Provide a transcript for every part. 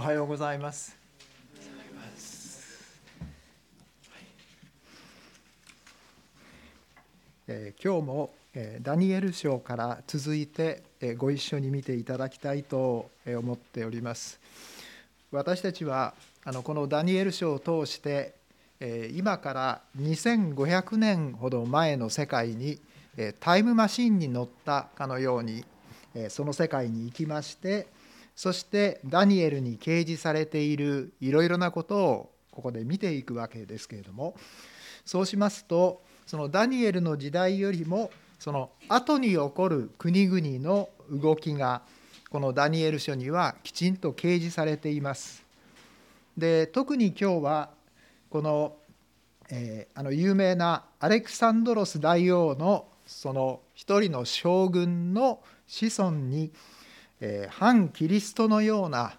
おはようございます。えー今日も、えーダニエル書から続いて、えーご一緒に見ていただきたいとえ思っております。私たちはあのこのダニエル書を通して、えー今から2500年ほど前の世界にえータイムマシンに乗ったかのようにえーその世界に行きましてそしてダニエルに掲示されているいろいろなことをここで見ていくわけですけれどもそうしますとそのダニエルの時代よりもその後に起こる国々の動きがこのダニエル書にはきちんと掲示されています。で特に今日はこの,、えーあの有名なアレクサンドロス大王のその一人の将軍の子孫に、え反キリストのような、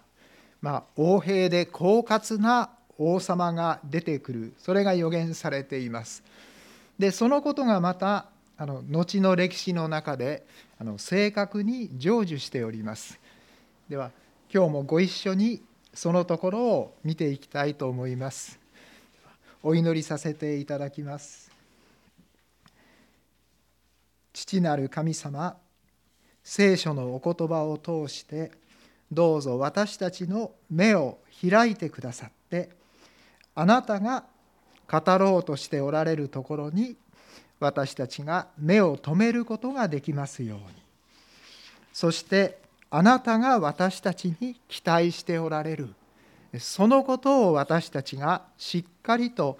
まあ、横兵で狡猾な王様が出てくるそれが予言されています。でそのことがまたあの後の歴史の中であの正確に成就しております。では今日もご一緒にそのところを見ていきたいと思います。お祈りさせていただきます。父なる神様、聖書のお言葉を通して、どうぞ私たちの目を開いてくださって、あなたが語ろうとしておられるところに、私たちが目を留めることができますように。そして、あなたが私たちに期待しておられる。そのことを私たちがしっかりと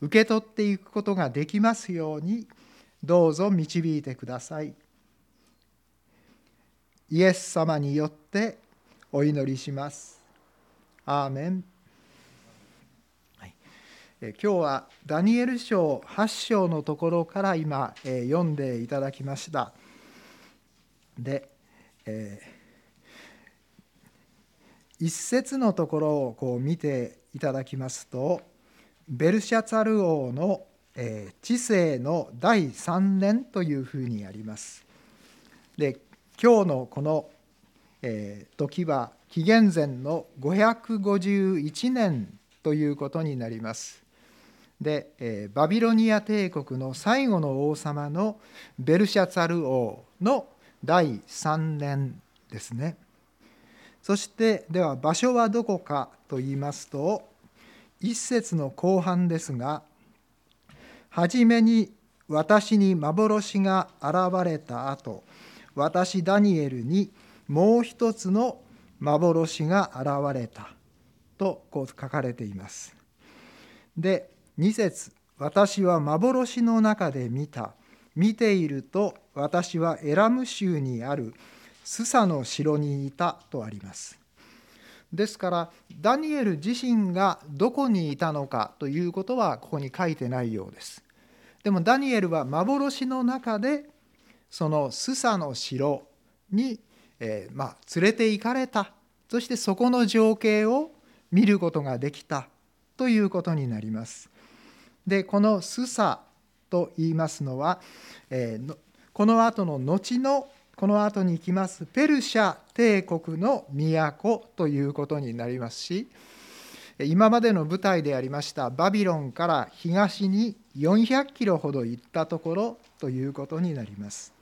受け取っていくことができますようにどうぞ導いてください。イエス様によってお祈りします。アーメン。はいえ今日はダニエル書8章のところから今え読んでいただきました。で、えー一節のところをこう見ていただきますとベルシャツァル王のえー治世の第3年というふうにあります。で今日のこのえ時は紀元前の551年ということになります。で、えバビロニア帝国の最後の王様のベルシャツァル王の第3年ですね。そしてでは場所はどこかと言いますと一節の後半ですが「はじめに私に幻が現れた後私ダニエルにもう一つの幻が現れた」とこう書かれています。で2節私は幻の中で見た」見ていると私はエラム州にあるスサの城にいたとあります。ですからダニエル自身がどこにいたのかということはここに書いてないようです。でもダニエルは幻の中でそのスサの城に、えーまあ、連れて行かれたそしてそこの情景を見ることができたということになります。でこのスサと言いますのは、えーのこの後の後のこの後に行きますペルシャ帝国の都ということになりますし今までの舞台でありましたバビロンから東に400キロほど行ったところということになります。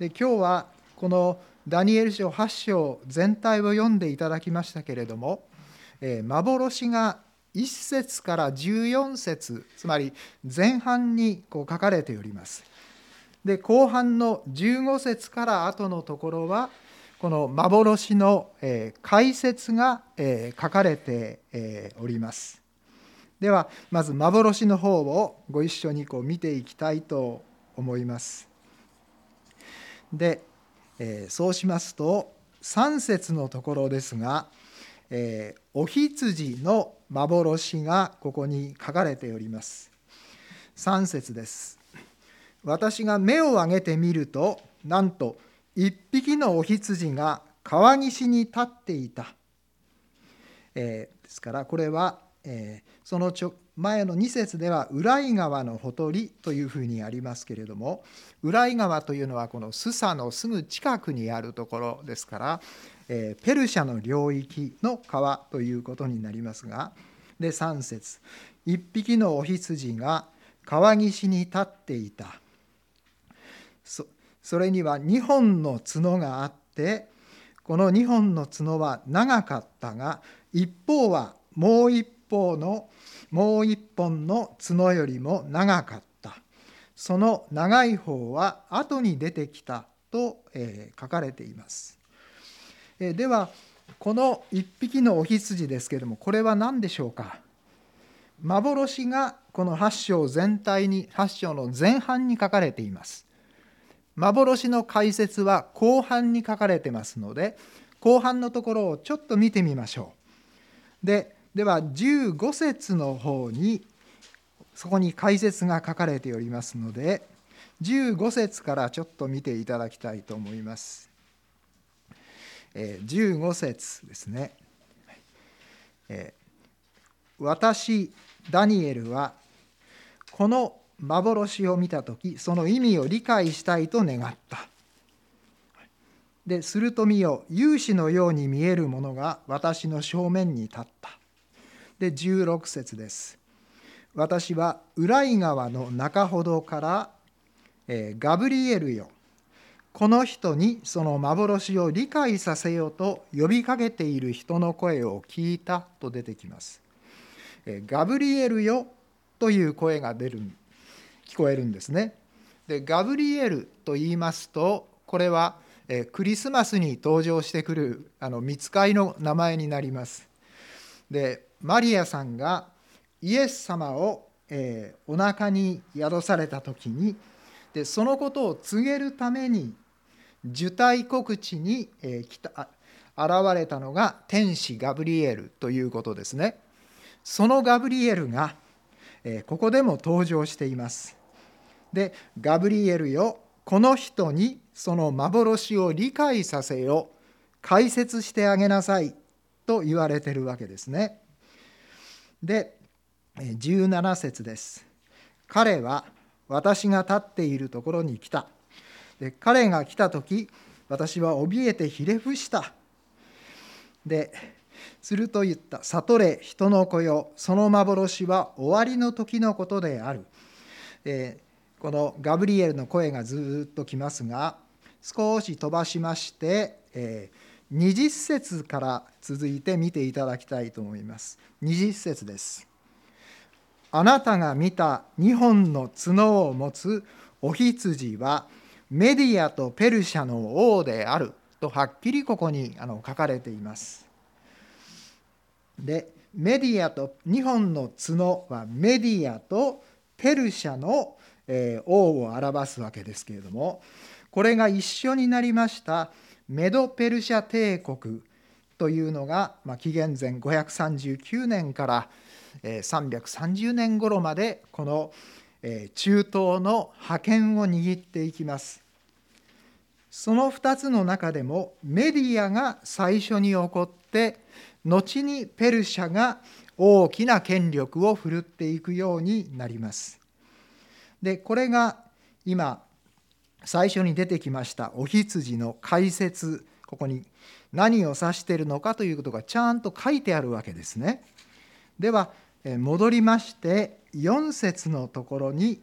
で今日はこのダニエル書8章全体を読んでいただきましたけれども、えー幻が1節から14節つまり前半にこう書かれております。で後半の15節から後のところはこの幻のえー解説がえー書かれてえーおります。ではまず幻の方をご一緒にこう見ていきたいと思います。で、えーそうしますと3節のところですが、えーお羊の幻がここに書かれております。3節です。私が目を上げてみるとなんと一匹のお羊が川岸に立っていた、えーですからこれは、えーそのちょ前の2節では浦井川のほとりというふうにありますけれども浦井川というのはこのスサのすぐ近くにあるところですから、えペルシャの領域の川ということになりますがで3節。一匹のお羊が川岸に立っていた。そそれには2本の角があってこの2本の角は長かったが一方はもう一方のもう一本の角よりも長かった。その長い方は後に出てきたと、え書かれています、えではこの一匹のお羊ですけれどもこれは何でしょうか？幻がこの8章全体に8章の前半に書かれています。幻の解説は後半に書かれてますので後半のところをちょっと見てみましょう。ででは15節の方にそこに解説が書かれておりますので15節からちょっと見ていただきたいと思います。15節ですね。私ダニエルはこの幻を見た時その意味を理解したいと願った。ですると見よ勇士のように見えるものが私の正面に立った。で16節です。私は浦井川の中ほどから、えー、ガブリエルよこの人にその幻を理解させようと呼びかけている人の声を聞いたと出てきます。え、ガブリエルよという声が出る聞こえるんですね。でガブリエルと言いますとこれはえクリスマスに登場してくるあの見つかいの名前になります。でマリアさんがイエス様を、えー、お腹に宿された時にでそのことを告げるために受胎告知に、えー、来た現れたのが天使ガブリエルということですね。そのガブリエルが、え、ここでも登場しています。でガブリエルよこの人にその幻を理解させよ解説してあげなさいと言われてるわけですね。で17節です。彼は私が立っているところに来た。で彼が来た時私は怯えてひれ伏した。ですると言った。悟れ人の子よその幻は終わりの時のことである、えこのガブリエルの声がずっときますが少し飛ばしまして、え20節から続いて見ていただきたいと思います。20節です。あなたが見た2本の角を持つお羊はメディアとペルシャの王であるとはっきりここにあの書かれています。でメディアと2本の角はメディアとペルシャの王を表すわけですけれどもこれが一緒になりましたメド・ペルシャ帝国というのが、まあ、紀元前539年から330年頃までこの中東の覇権を握っていきます。その2つの中でもメディアが最初に起こって後にペルシャが大きな権力を振るっていくようになります。でこれが今最初に出てきましたお羊の解説ここに何を指しているのかということがちゃんと書いてあるわけですね。では戻りまして4節のところに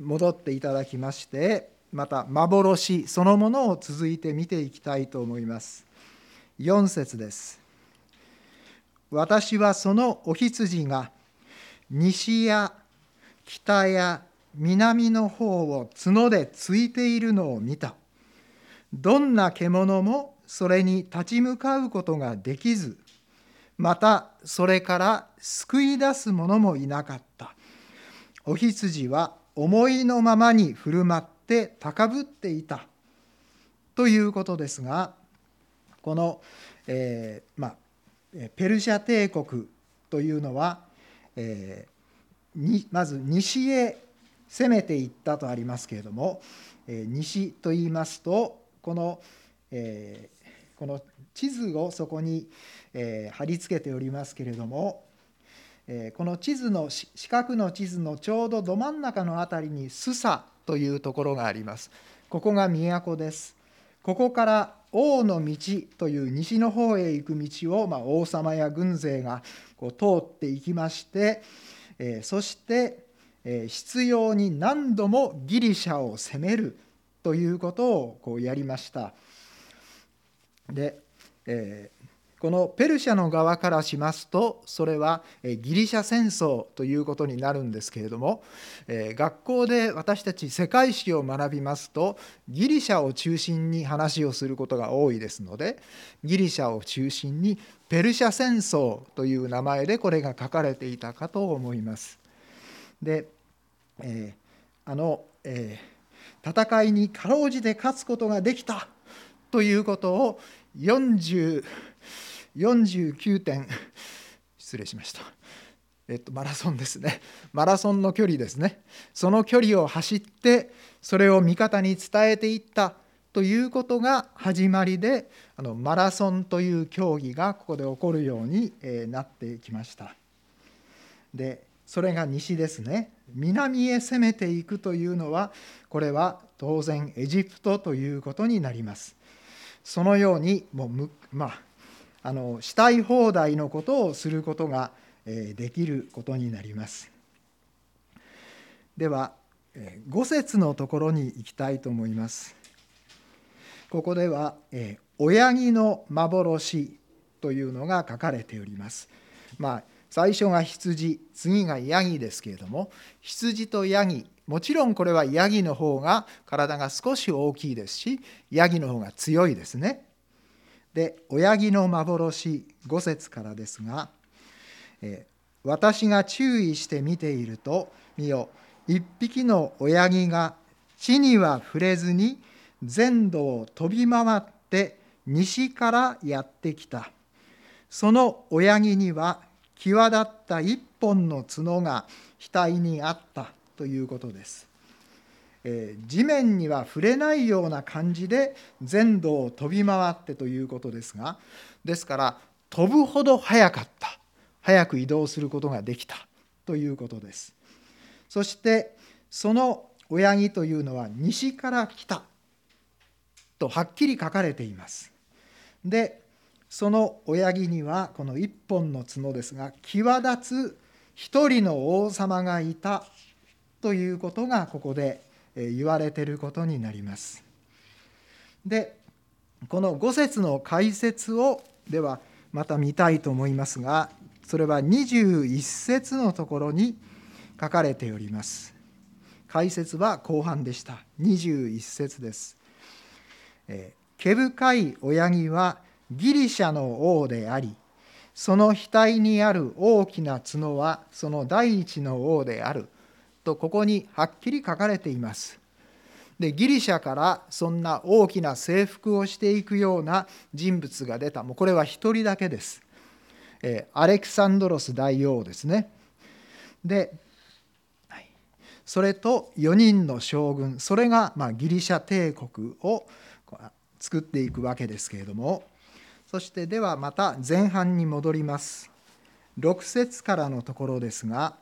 戻っていただきましてまた幻そのものを続いて見ていきたいと思います。4節です。私はそのお羊が西や北や南の方を角でついているのを見た。どんな獣もそれに立ち向かうことができず、またそれから救い出す者もいなかった。お羊は思いのままに振る舞って高ぶっていた。ということですが、この、えー、まあ、ペルシャ帝国というのは、えー、にまず西へ攻めていったとありますけれども、え西と言いますとこの、えこの地図をそこに、え貼り付けておりますけれども、この地図の四角の地図のちょうどど真ん中の辺りにスサというところがあります。ここが都です。ここから王の道という西の方へ行く道を、ま、王様や軍勢がこう通っていきまして、え、そして、えー、必要に何度もギリシャを攻めるということをこうやりました。で、えこのペルシャの側からしますとそれはギリシャ戦争ということになるんですけれどもえ学校で私たち世界史を学びますとギリシャを中心に話をすることが多いですのでギリシャを中心にペルシャ戦争という名前でこれが書かれていたかと思います。で、えー、あの、えー、戦いにかろうじて勝つことができたということを49点失礼しました。えっと、マラソンですね。マラソンの距離ですね。その距離を走ってそれを味方に伝えていったということが始まりであのマラソンという競技がここで起こるように、なってきました。でそれが西ですね南へ攻めていくというのはこれは当然エジプトということになりますそのようにもうまああのしたい放題のことをすることができることになります。では5節のところに行きたいと思います。ここでは「親木の幻」というのが書かれております。まあ最初が羊次がヤギですけれども羊とヤギもちろんこれはヤギの方が体が少し大きいですしヤギの方が強いですね。で親木の幻5節からですが、え私が注意して見ていると見よ一匹の親木が地には触れずに全土を飛び回って西からやってきたその親木には際立った一本の角が額にあったということです。え地面には触れないような感じで全土を飛び回ってということですがですから飛ぶほど速かった。早く移動することができたということです。そしてその親木というのは西から来たとはっきり書かれています。でその親木にはこの一本の角ですが際立つ一人の王様がいたということがここで言われていることになります。でこの5節の解説をではまた見たいと思いますがそれは21節のところに書かれております。解説は後半でした。21節です。毛深い親木はギリシャの王でありその額にある大きな角はその第一の王であるとここにはっきり書かれています。でギリシャからそんな大きな征服をしていくような人物が出たもうこれは一人だけです。えアレクサンドロス大王ですね。でそれと4人の将軍それがまギリシャ帝国を作っていくわけですけれどもそしてではまた前半に戻ります。6節からのところですが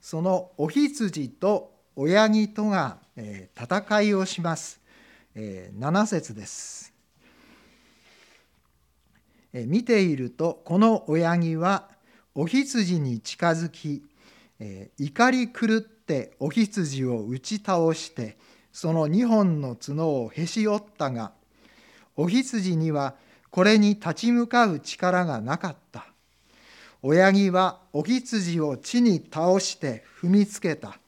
そのお羊と親木とが戦いをします。7節です。見ているとこの親木はお羊に近づき怒り狂ってお羊を打ち倒してその2本の角をへし折ったがお羊にはこれに立ち向かう力がなかった。親木はお羊を地に倒して踏みつけた。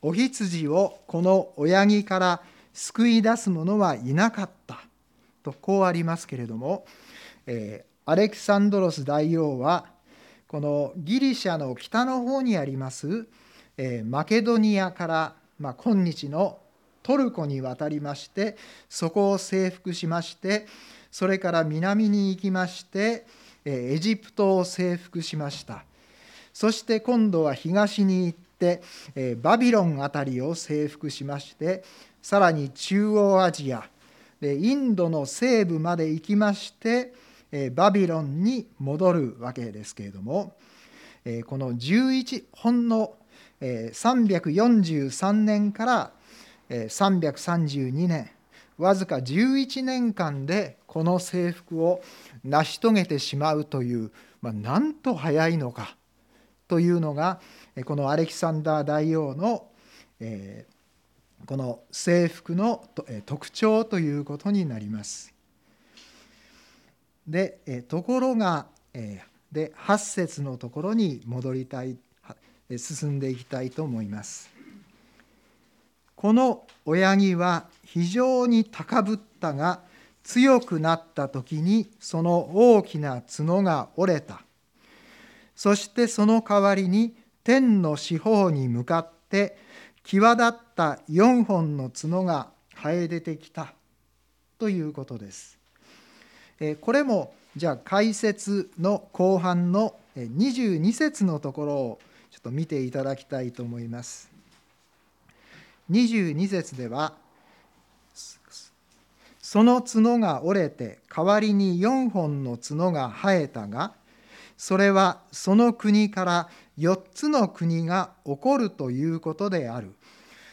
お羊をこの親木から救い出す者はいなかった。とこうありますけれども、えー、アレクサンドロス大王はこのギリシャの北の方にあります、えー、マケドニアから、まあ、今日のトルコに渡りましてそこを征服しましてそれから南に行きましてエジプトを征服しました。そして今度は東に行ってバビロン辺りを征服しましてさらに中央アジアインドの西部まで行きましてバビロンに戻るわけですけれどもこの11本の343年から332年わずか11年間でこの征服を成し遂げてしまうという、まあ、なんと早いのかというのがこのアレキサンダー大王の、えー、この征服の特徴ということになります。でところが、え、で8節のところに戻りたい進んでいきたいと思います。この親木は非常に高ぶったが強くなった時にその大きな角が折れた。そしてその代わりに天の四方に向かって際立った4本の角が生え出てきたということです。これもじゃあ解説の後半の22節のところをちょっと見ていただきたいと思います。22節ではその角が折れて代わりに4本の角が生えたがそれはその国から4つの国が起こるということである。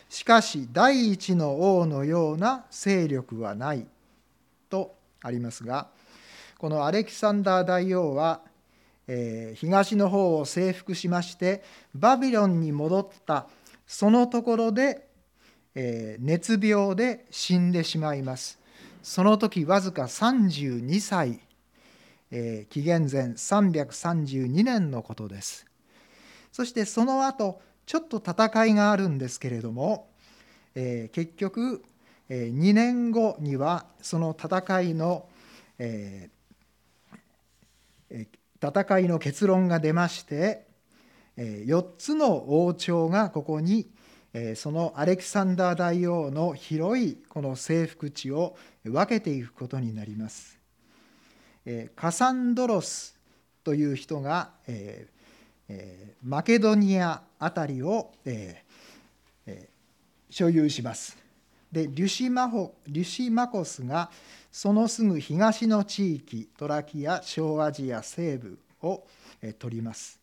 しかし第一の王のような勢力はないとありますがこのアレキサンダー大王はえ東の方を征服しましてバビロンに戻ったそのところで、え熱病で死んでしまいます。その時わずか32歳、え紀元前332年のことです。そしてその後ちょっと戦いがあるんですけれども、え結局、え2年後にはその戦いの、えー戦いの結論が出まして4つの王朝がここにそのアレキサンダー大王の広いこの征服地を分けていくことになります。カサンドロスという人がマケドニア辺りを所有します。でリュシマホリュシマコスがそのすぐ東の地域トラキア小アジア西部を取ります。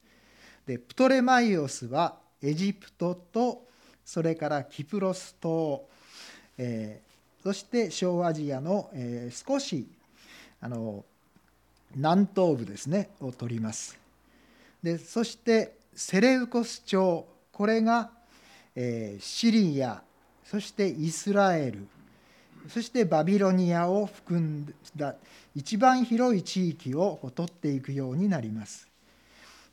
でプトレマイオスはエジプトとそれからキプロス島、えー、そして小アジアの、えー、少しあの南東部ですねを取ります。でそしてセレウコス朝これが、えー、シリアそしてイスラエルそしてバビロニアを含んだ一番広い地域を取っていくようになります。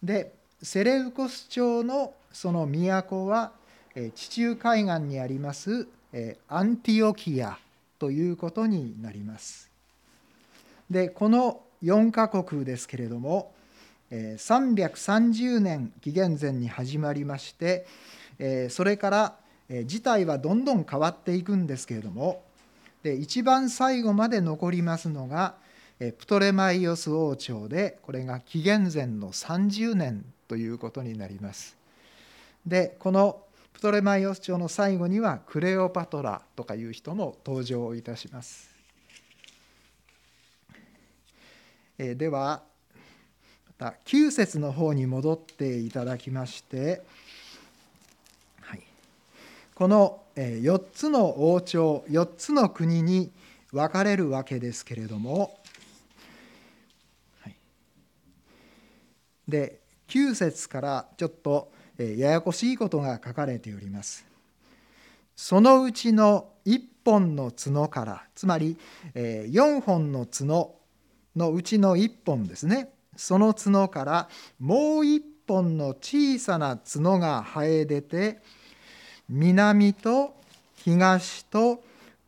でセレウコス朝のその都は地中海岸にありますアンティオキアということになります。でこの4カ国ですけれども330年紀元前に始まりましてそれから事態はどんどん変わっていくんですけれどもで一番最後まで残りますのがプトレマイオス王朝でこれが紀元前の30年ということになります。でこのプトレマイオス朝の最後にはクレオパトラとかいう人も登場をいたします。えではまた9節の方に戻っていただきましてこの4つの王朝4つの国に分かれるわけですけれども、はい、で9節からちょっとややこしいことが書かれております。そのうちの1本の角からつまり4本の角のうちの1本ですねその角からもう1本の小さな角が生え出て南と東と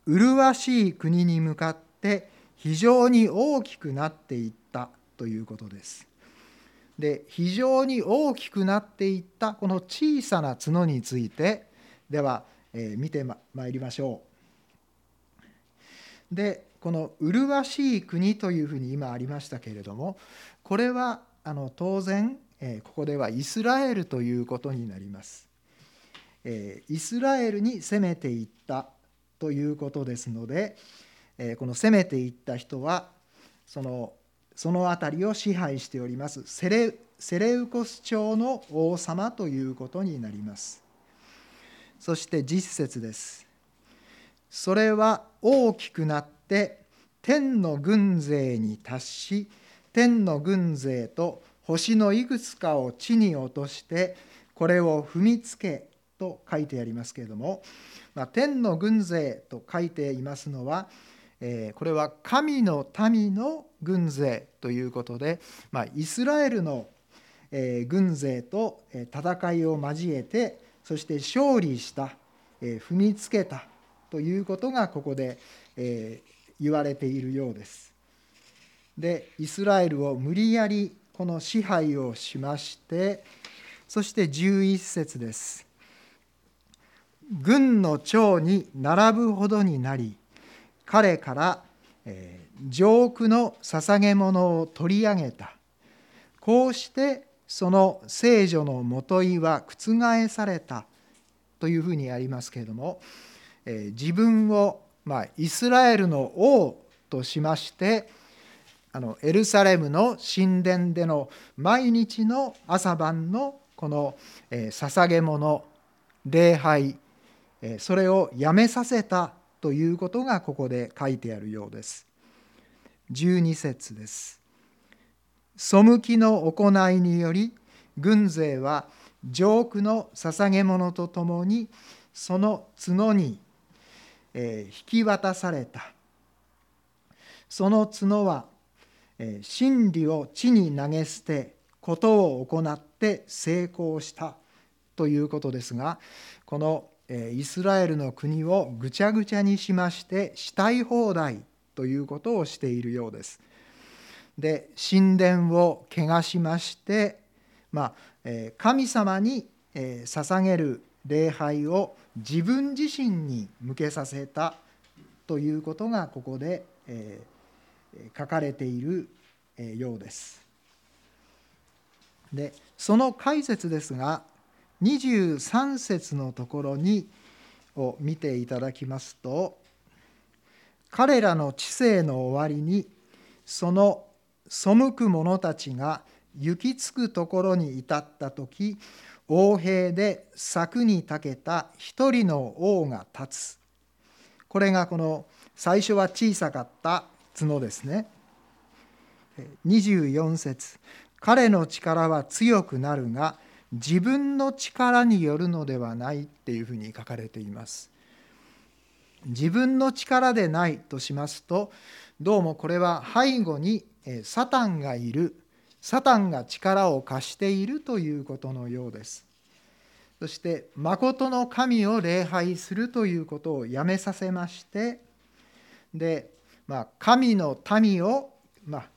麗しい国に向かって非常に大きくなっていったということです。で非常に大きくなっていったこの小さな角についてでは、えー、見てまいりましょう。でこの麗しい国というふうに今ありましたけれどもこれはあの当然、えー、ここではイスラエルということになります。イスラエルに攻めていったということですのでえこの攻めていった人はそのその辺りを支配しております。セレセレウコス朝の王様ということになります。そして実節です。それは大きくなって天の軍勢に達し天の軍勢と星のいくつかを地に落としてこれを踏みつけと書いてありますけれども、まあ、天の軍勢と書いていますのは、えー、これは神の民の軍勢ということで、まあ、イスラエルの、えー、軍勢と戦いを交えてそして勝利した、えー、踏みつけたということがここで、えー、言われているようです。でイスラエルを無理やりこの支配をしましてそして11節です。軍の長に並ぶほどになり彼から、え、上空の捧げ物を取り上げた。こうしてその聖女のもといは覆された。というふうにありますけれども、え、自分を、まあ、イスラエルの王としましてあのエルサレムの神殿での毎日の朝晩のこの、えー、捧げ物礼拝それをやめさせた。ということがここで書いてあるようです。12節です。背きの行いにより軍勢は上空の捧げ物とともにその角に引き渡された。その角は真理を地に投げ捨てことを行って成功したということですがこのイスラエルの国をぐちゃぐちゃにしましてしたい放題ということをしているようです。で神殿を汚しまして、まあ、神様に捧げる礼拝を自分自身に向けさせたということがここで書かれているようです。でその解説ですが23節のところにを見ていただきますと彼らの知性の終わりにその背く者たちが行き着くところに至った時王兵で柵にたけた一人の王が立つ。これがこの最初は小さかった角ですね。24節彼の力は強くなるが自分の力によるのではないっていうふうに書かれています。自分の力でないとしますとどうもこれは背後にサタンがいるサタンが力を貸しているということのようです。そして誠の神を礼拝するということをやめさせましてで、まあ、神の民を、まあ、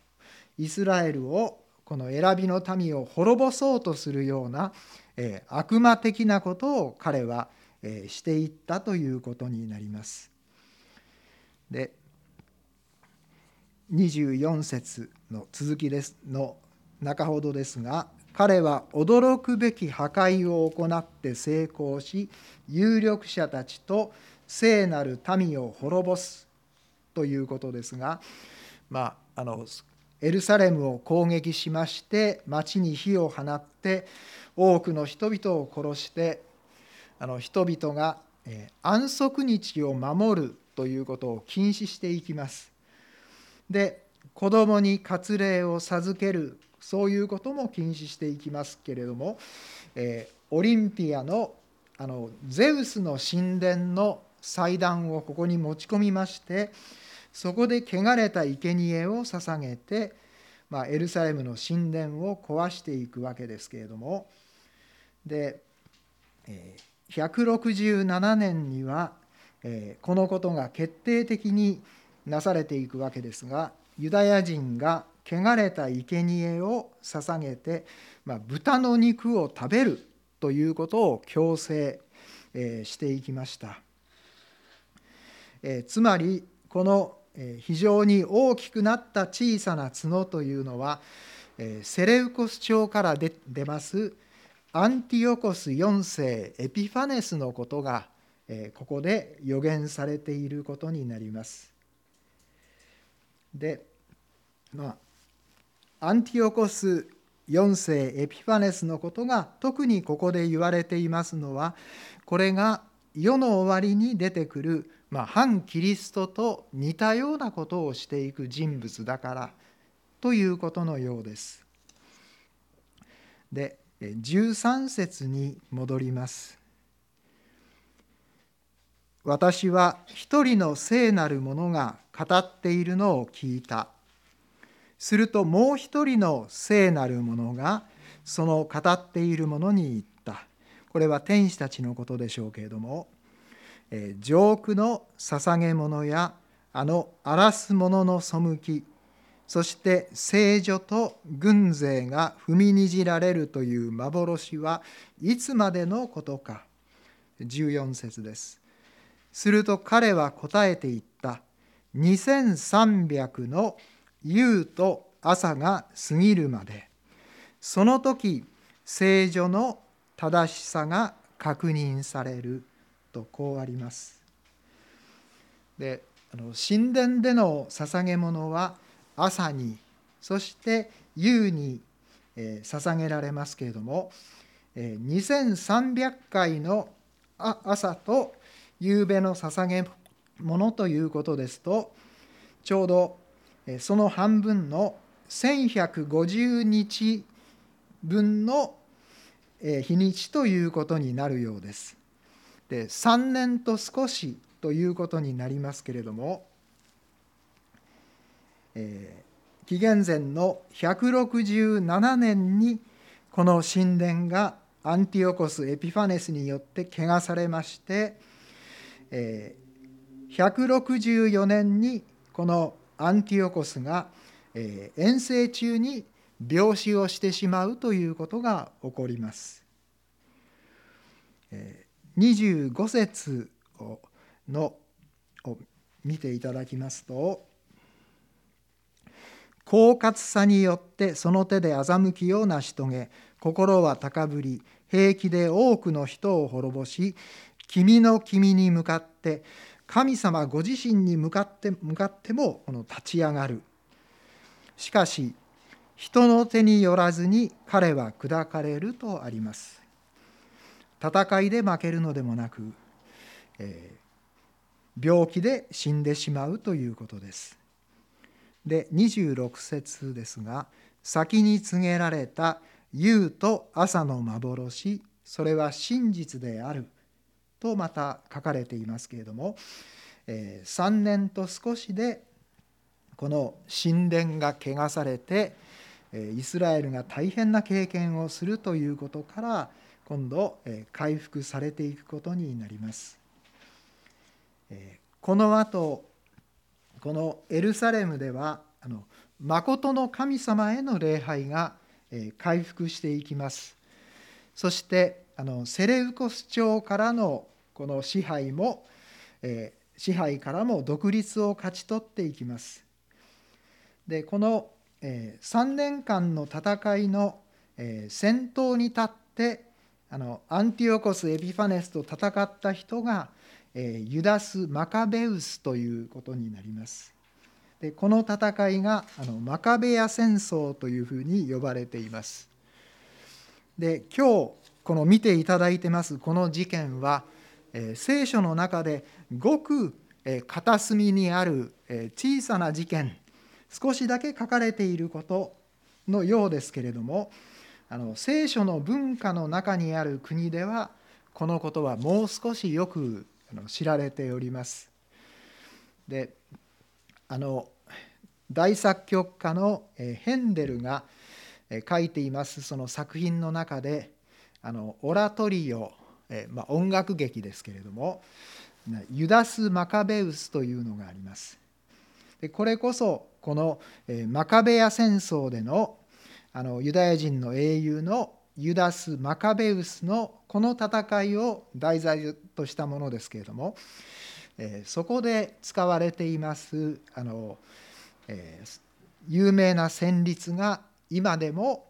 イスラエルをこの選びの民を滅ぼそうとするような、え悪魔的なことを彼は、えしていったということになります。で24節の続きですの中ほどですが彼は驚くべき破壊を行って成功し有力者たちと聖なる民を滅ぼすということですがまああのエルサレムを攻撃しまして町に火を放って多くの人々を殺してあの人々が安息日を守るということを禁止していきます。で子供に割礼を授けるそういうことも禁止していきますけれども、えオリンピアのあのゼウスの神殿の祭壇をここに持ち込みましてそこで汚れた生贄を捧げて、まあ、エルサレムの神殿を壊していくわけですけれどもで167年にはこのことが決定的になされていくわけですがユダヤ人が汚れた生贄を捧げて、まあ、豚の肉を食べるということを強制していきました。つまりこの非常に大きくなった小さな角というのはセレウコス朝から出ますアンティオコス4世エピファネスのことがここで予言されていることになります。でまあアンティオコス4世エピファネスのことが特にここで言われていますのはこれが世の終わりに出てくる、まあ、反キリストと似たようなことをしていく人物だからということのようです。で13節に戻ります。私は一人の聖なる者が語っているのを聞いた。するともう一人の聖なる者がその語っているものに言った。これは天使たちのことでしょうけれども、上空の捧げ物やあの荒らす者の背き、そして聖女と軍勢が踏みにじられるという幻はいつまでのことか。14節です。すると彼は答えて言った。2300の夕と朝が過ぎるまで。その時、聖女の正しさが確認されるとこうあります。であの神殿での捧げ物は朝にそして夕に、えー、捧げられますけれども、えー、2300回の朝と夕べの捧げ物ということですとちょうどえその半分の1150日分の日にちということになるようです。で3年と少しということになりますけれども、えー、紀元前の167年にこの神殿がアンティオコス・エピファネスによって汚されましてえ164年にこのアンティオコスが、え遠征中に病死をしてしまうということが起こります。25節をのを見ていただきますと狡猾さによってその手で欺きを成し遂げ心は高ぶり平気で多くの人を滅ぼし君の君に向かって神様ご自身に向かって向かってもこの立ち上がる。しかし人の手によらずに彼は砕かれるとあります。戦いで負けるのでもなく、えー、病気で死んでしまうということです。で26節ですが先に告げられた夕と朝の幻それは真実であるとまた書かれていますけれども、え3年と少しでこの神殿が汚されてイスラエルが大変な経験をするということから今度回復されていくことになります。この後このエルサレムではあの誠の神様への礼拝が回復していきます。そしてあのセレウコス朝からのこの支配も、えー、支配からも独立を勝ち取っていきます。でこの、えー、3年間の戦いの、えー、先頭に立ってあのアンティオコス・エピファネスと戦った人が、えー、ユダス・マカベウスということになります。でこの戦いがあのマカベヤ戦争というふうに呼ばれています。で今日この見ていただいてますこの事件はえ聖書の中でごくえ片隅にあるえ小さな事件少しだけ書かれていることのようですけれどもあの聖書の文化の中にある国ではこのことはもう少しよく知られております。であの大作曲家のヘンデルが書いていますその作品の中であのオラトリオ、まあ、音楽劇ですけれどもユダス・マカベウスというのがあります。でこれこそこの、マカベヤ戦争でのあのユダヤ人の英雄のユダス・マカベウスのこの戦いを題材としたものですけれども、えそこで使われていますあの、え有名な旋律が今でも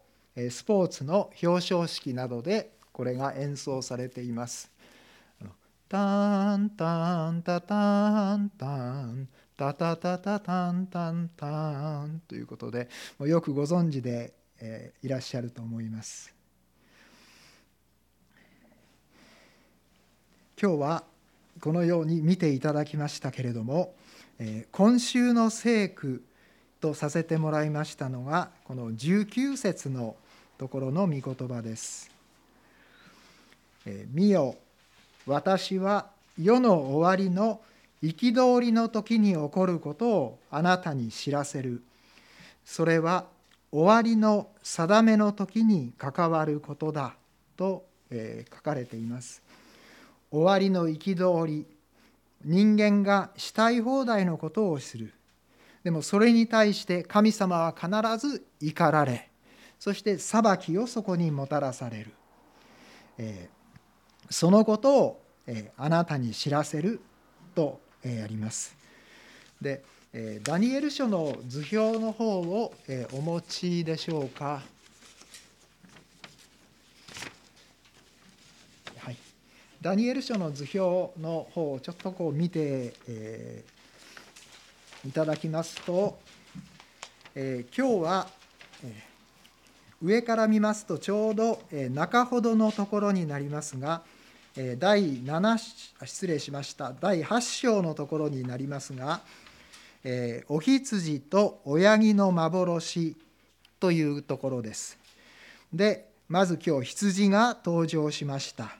スポーツの表彰式などでこれが演奏されています。タンタンタタンタンタタタタタンタンタンということでよくご存知で、え、いらっしゃると思います。今日はこのように見ていただきましたけれども、え、今週の聖句とさせてもらいましたのがこの19節のところの御言葉です。え、見よ私は世の終わりの憤りの時に起こることをあなたに知らせる。それは終わりの定めの時に関わることだと、え書かれています。終わりの憤り人間がしたい放題のことをするでもそれに対して神様は必ず怒られそして裁きをそこにもたらされる、え、そのことを、え、あなたに知らせるとえあります。で、えダニエル書の図表の方を、えお持ちでしょうか？はい、ダニエル書の図表の方をちょっとこう見て、えいただきますと、え今日は、え上から見ますとちょうどえ中ほどのところになりますが、え第7失礼しました第8章のところになりますが「えー、お羊と親木の幻」というところです。でまず今日羊が登場しました。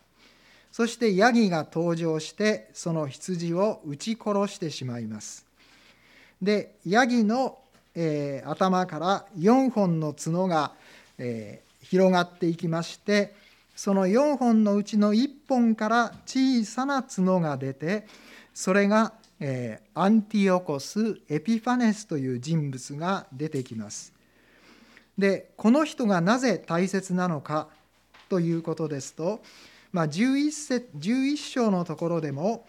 そしてヤギが登場してその羊を撃ち殺してしまいます。でヤギの、えー、頭から4本の角が、えー、広がっていきましてその4本のうちの1本から小さな角が出てそれが、えー、アンティオコス・エピファネスという人物が出てきます。でこの人がなぜ大切なのかということですと、まあ、11, 節11章のところでも、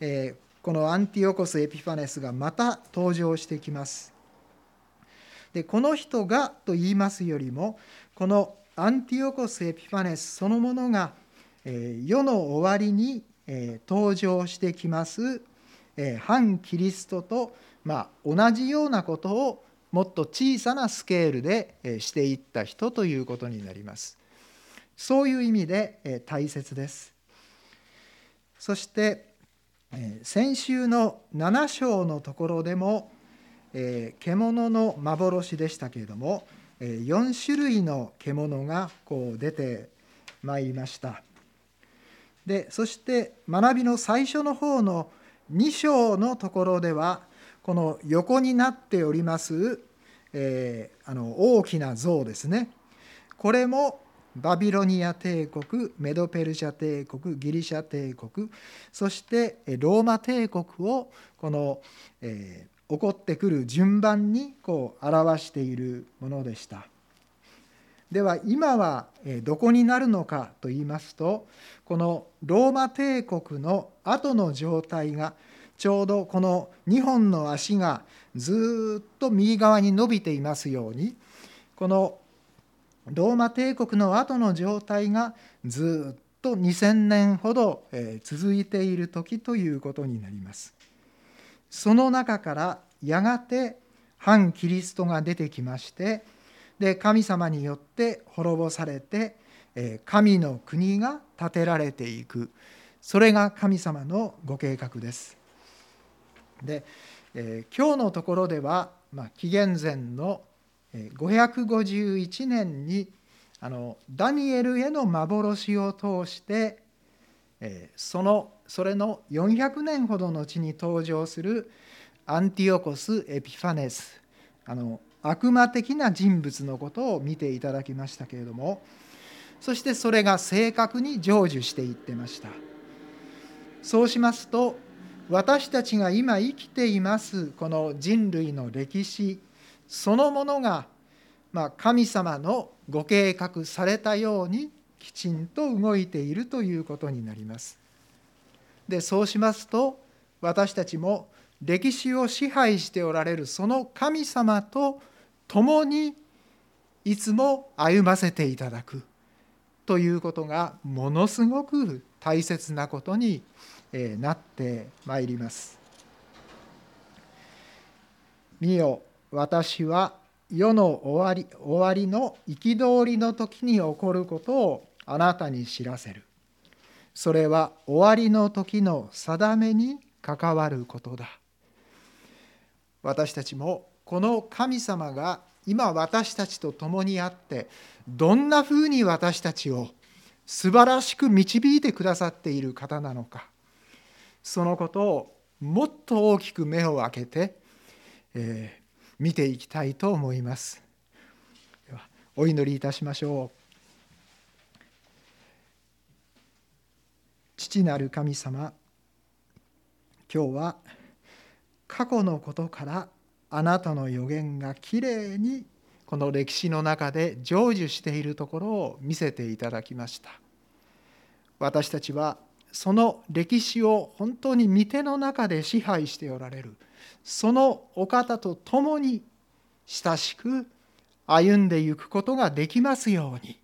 えー、このアンティオコス・エピファネスがまた登場してきます。でこの人がと言いますよりもこのアンティオコス・エピファネスそのものが、え世の終わりに、え登場してきます、反キリストと、ま、同じようなことをもっと小さなスケールでしていった人ということになります。そういう意味で大切です。そして先週の7章のところでも獣の幻でしたけれども4種類の獣がこう出てまいりましたでそして学びの最初の方の2章のところではこの横になっております、えー、あの大きな像ですねこれもバビロニア帝国メドペルシャ帝国ギリシャ帝国そしてローマ帝国をこの、えー、起こってくる順番にこう表しているものでした。では今はどこになるのかと言いますとこのローマ帝国の後の状態がちょうどこの2本の足がずっと右側に伸びていますようにこのローマ帝国の後の状態がずっと2000年ほど続いている時ということになります。その中からやがて反キリストが出てきましてで神様によって滅ぼされて神の国が建てられていくそれが神様のご計画です。で、えー、今日のところでは、まあ、紀元前の551年にあのダニエルへの幻を通して、えー、そのそれの400年ほど後に登場するアンティオコス・エピファネスあの悪魔的な人物のことを見ていただきましたけれどもそしてそれが正確に成就していってましたそうしますと私たちが今生きていますこの人類の歴史そのものが、まあ、神様のご計画されたようにきちんと動いているということになります。でそうしますと私たちも歴史を支配しておられるその神様と共にいつも歩ませていただくということがものすごく大切なことになってまいります。見よ私は世の終わり終わりの憤りの時に起こることをあなたに知らせるそれは終わりの時の定めに関わることだ私たちもこの神様が今私たちと共にあってどんなふうに私たちを素晴らしく導いてくださっている方なのかそのことをもっと大きく目を開けて、えー、見ていきたいと思います。ではお祈りいたしましょう。父なる神様今日は過去のことからあなたの予言がきれいにこの歴史の中で成就しているところを見せていただきました。私たちはその歴史を本当に御手の中で支配しておられる。そのお方と共に親しく歩んでいくことができますように。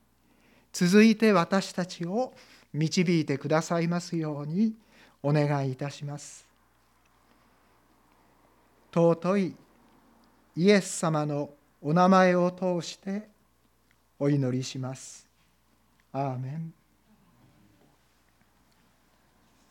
続いて私たちを導いてくださいますようにお願いいたします。尊いイエス様のお名前を通してお祈りします。アーメン